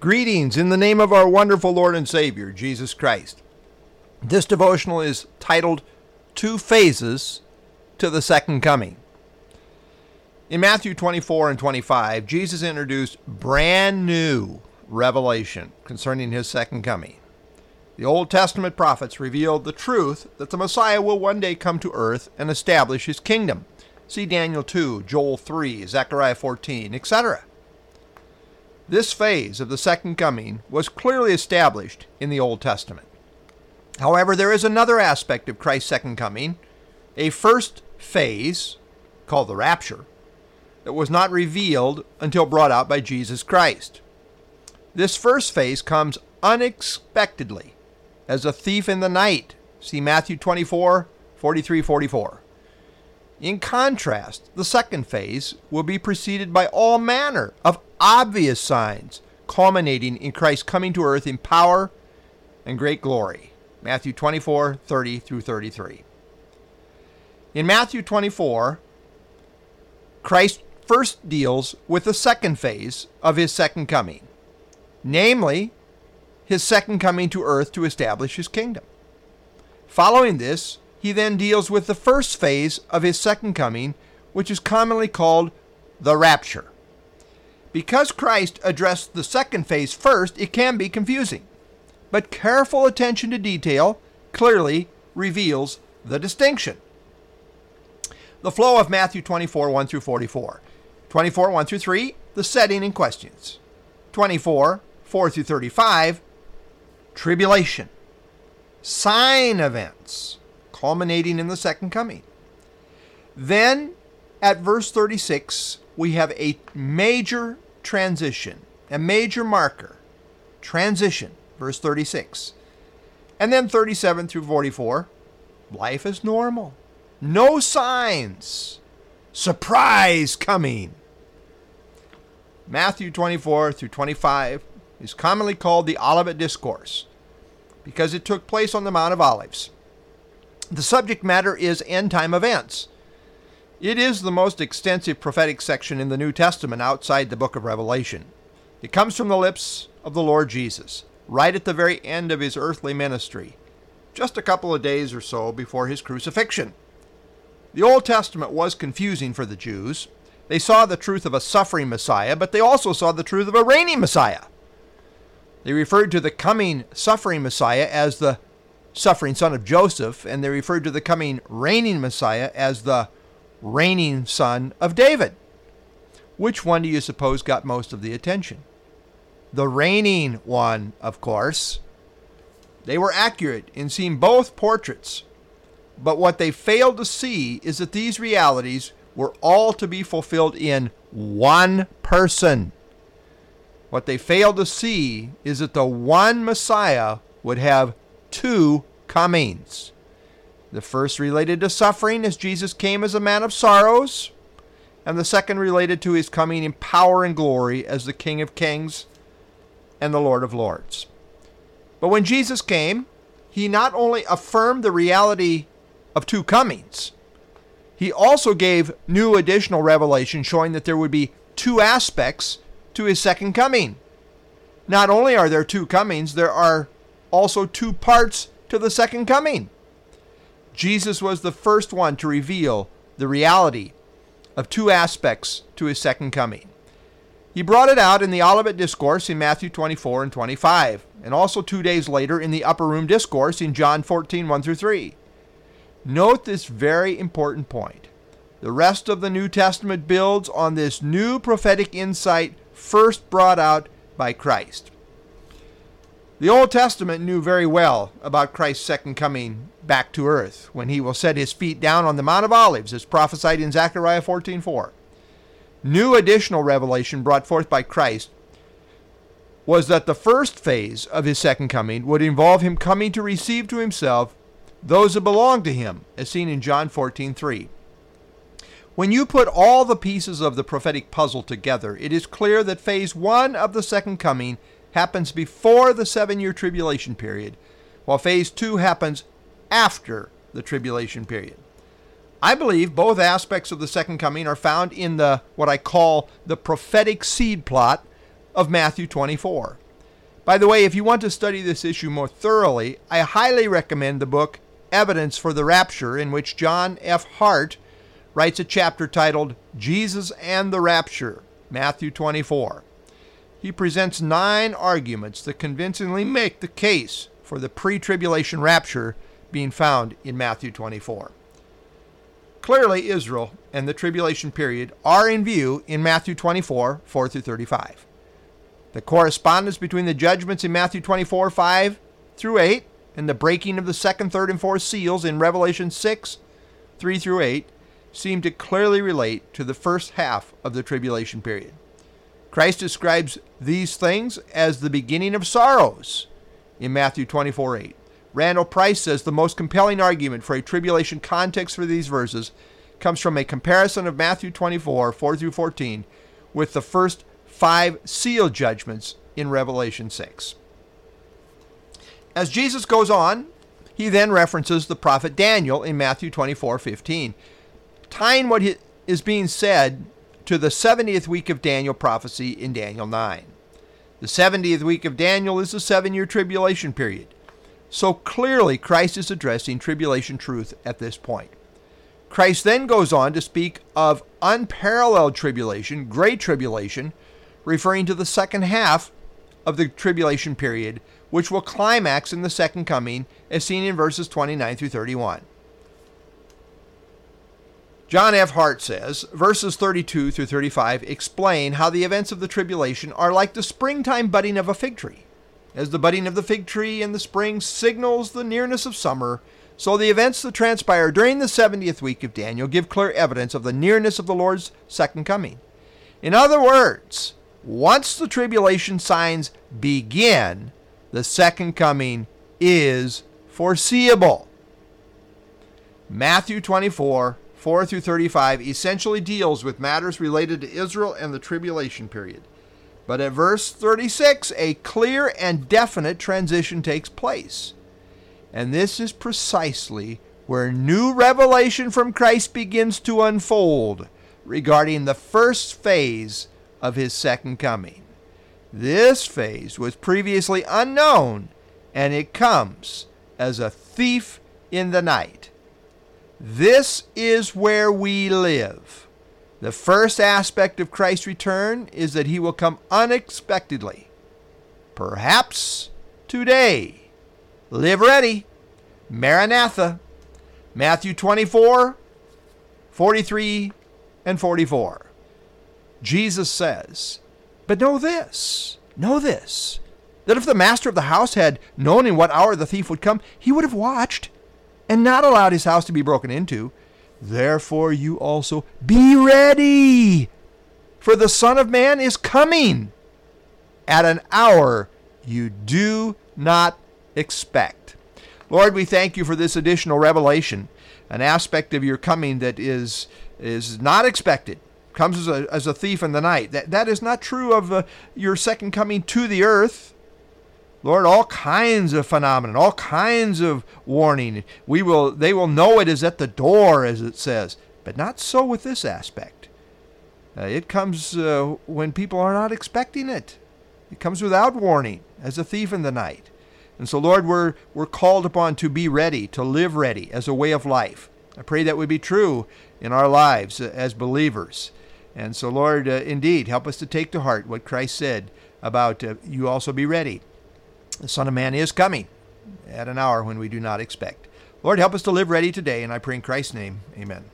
Greetings in the name of our wonderful Lord and Savior, Jesus Christ. This devotional is titled Two Phases to the Second Coming. In Matthew 24 and 25, Jesus introduced brand new revelation concerning his second coming. The Old Testament prophets revealed the truth that the Messiah will one day come to earth and establish his kingdom. See Daniel 2, Joel 3, Zechariah 14, etc. This phase of the second coming was clearly established in the Old Testament. However, there is another aspect of Christ's second coming, a first phase called the rapture, that was not revealed until brought out by Jesus Christ. This first phase comes unexpectedly as a thief in the night. See Matthew 24, 43, 44. In contrast, the second phase will be preceded by all manner of obvious signs, culminating in Christ coming to earth in power and great glory. Matthew 24, 30 through 33. In Matthew 24, Christ first deals with the second phase of his second coming, namely, his second coming to earth to establish his kingdom. Following this, he then deals with the first phase of his second coming, which is commonly called the rapture. Because Christ addressed the second phase first, it can be confusing. But careful attention to detail clearly reveals the distinction. The flow of Matthew 24, 1 through 44. 24, 1 through 3, the setting and questions. 24, 4 through 35, tribulation. Sign events culminating in the second coming. Then at verse 36, we have a major transition, a major marker. Transition, verse 36. And then 37 through 44, life is normal. No signs. Surprise coming. Matthew 24 through 25 is commonly called the Olivet Discourse because it took place on the Mount of Olives. The subject matter is end time events. It is the most extensive prophetic section in the New Testament outside the book of Revelation. It comes from the lips of the Lord Jesus, right at the very end of his earthly ministry, just a couple of days or so before his crucifixion. The Old Testament was confusing for the Jews. They saw the truth of a suffering Messiah, but they also saw the truth of a reigning Messiah. They referred to the coming suffering Messiah as the suffering son of Joseph, and they referred to the coming reigning Messiah as the reigning son of David. Which one do you suppose got most of the attention? The reigning one, of course. They were accurate in seeing both portraits, but what they failed to see is that these realities were all to be fulfilled in one person. What they failed to see is that the one Messiah would have two comings. The first related to suffering as Jesus came as a man of sorrows, and the second related to his coming in power and glory as the King of kings and the Lord of lords. But when Jesus came, he not only affirmed the reality of two comings, he also gave new additional revelation showing that there would be two aspects to his second coming. Not only are there two comings, there are also two parts to the second coming. Jesus was the first one to reveal the reality of two aspects to his second coming. He brought it out in the Olivet Discourse in Matthew 24 and 25, and also two days later in the Upper Room Discourse in John 14 1 through 3. Note this very important point. The rest of the New Testament builds on this new prophetic insight first brought out by Christ. The Old Testament knew very well about Christ's second coming back to earth when he will set his feet down on the Mount of Olives as prophesied in Zechariah 14:4. New additional revelation brought forth by Christ was that the first phase of his second coming would involve him coming to receive to himself those that belong to him, as seen in John 14:3. When you put all the pieces of the prophetic puzzle together, it is clear that phase 1 of the second coming happens before the seven year tribulation period, while phase two happens after the tribulation period. I believe both aspects of the second coming are found in the what I call the prophetic seed plot of Matthew 24. By the way, if you want to study this issue more thoroughly, I highly recommend the book Evidence for the Rapture, in which John F. Hart writes a chapter titled Jesus and the Rapture, Matthew 24. He presents nine arguments that convincingly make the case for the pre tribulation rapture being found in Matthew 24. Clearly, Israel and the tribulation period are in view in Matthew 24, 4 through 35. The correspondence between the judgments in Matthew 24, 5 through 8 and the breaking of the second, third, and fourth seals in Revelation 6, 3 through 8 seem to clearly relate to the first half of the tribulation period. Christ describes these things as the beginning of sorrows in Matthew 24, 8. Randall Price says the most compelling argument for a tribulation context for these verses comes from a comparison of Matthew 24, 4 through 14, with the first five seal judgments in Revelation 6. As Jesus goes on, he then references the prophet Daniel in Matthew 24, 15, tying what is being said to the 70th week of Daniel prophecy in Daniel 9. The 70th week of Daniel is the seven year tribulation period. So clearly, Christ is addressing tribulation truth at this point. Christ then goes on to speak of unparalleled tribulation, great tribulation, referring to the second half of the tribulation period, which will climax in the second coming, as seen in verses 29 through 31. John F. Hart says verses 32 through 35 explain how the events of the tribulation are like the springtime budding of a fig tree. As the budding of the fig tree in the spring signals the nearness of summer, so the events that transpire during the 70th week of Daniel give clear evidence of the nearness of the Lord's second coming. In other words, once the tribulation signs begin, the second coming is foreseeable. Matthew 24, 4 through 35 essentially deals with matters related to Israel and the tribulation period. But at verse 36, a clear and definite transition takes place. And this is precisely where new revelation from Christ begins to unfold regarding the first phase of his second coming. This phase was previously unknown, and it comes as a thief in the night. This is where we live. The first aspect of Christ's return is that he will come unexpectedly. Perhaps today. Live ready. Maranatha. Matthew 24, 43, and 44. Jesus says, But know this, know this, that if the master of the house had known in what hour the thief would come, he would have watched and not allowed his house to be broken into. Therefore, you also be ready, for the Son of Man is coming at an hour you do not expect. Lord, we thank you for this additional revelation, an aspect of your coming that is, is not expected, comes as a, as a thief in the night. That, that is not true of uh, your second coming to the earth. Lord, all kinds of phenomenon, all kinds of warning. We will they will know it is at the door, as it says. But not so with this aspect. Uh, it comes uh, when people are not expecting it. It comes without warning, as a thief in the night. And so, Lord, we're, we're called upon to be ready, to live ready as a way of life. I pray that would be true in our lives uh, as believers. And so, Lord, uh, indeed, help us to take to heart what Christ said about uh, you also be ready. The Son of Man is coming at an hour when we do not expect. Lord, help us to live ready today, and I pray in Christ's name, amen.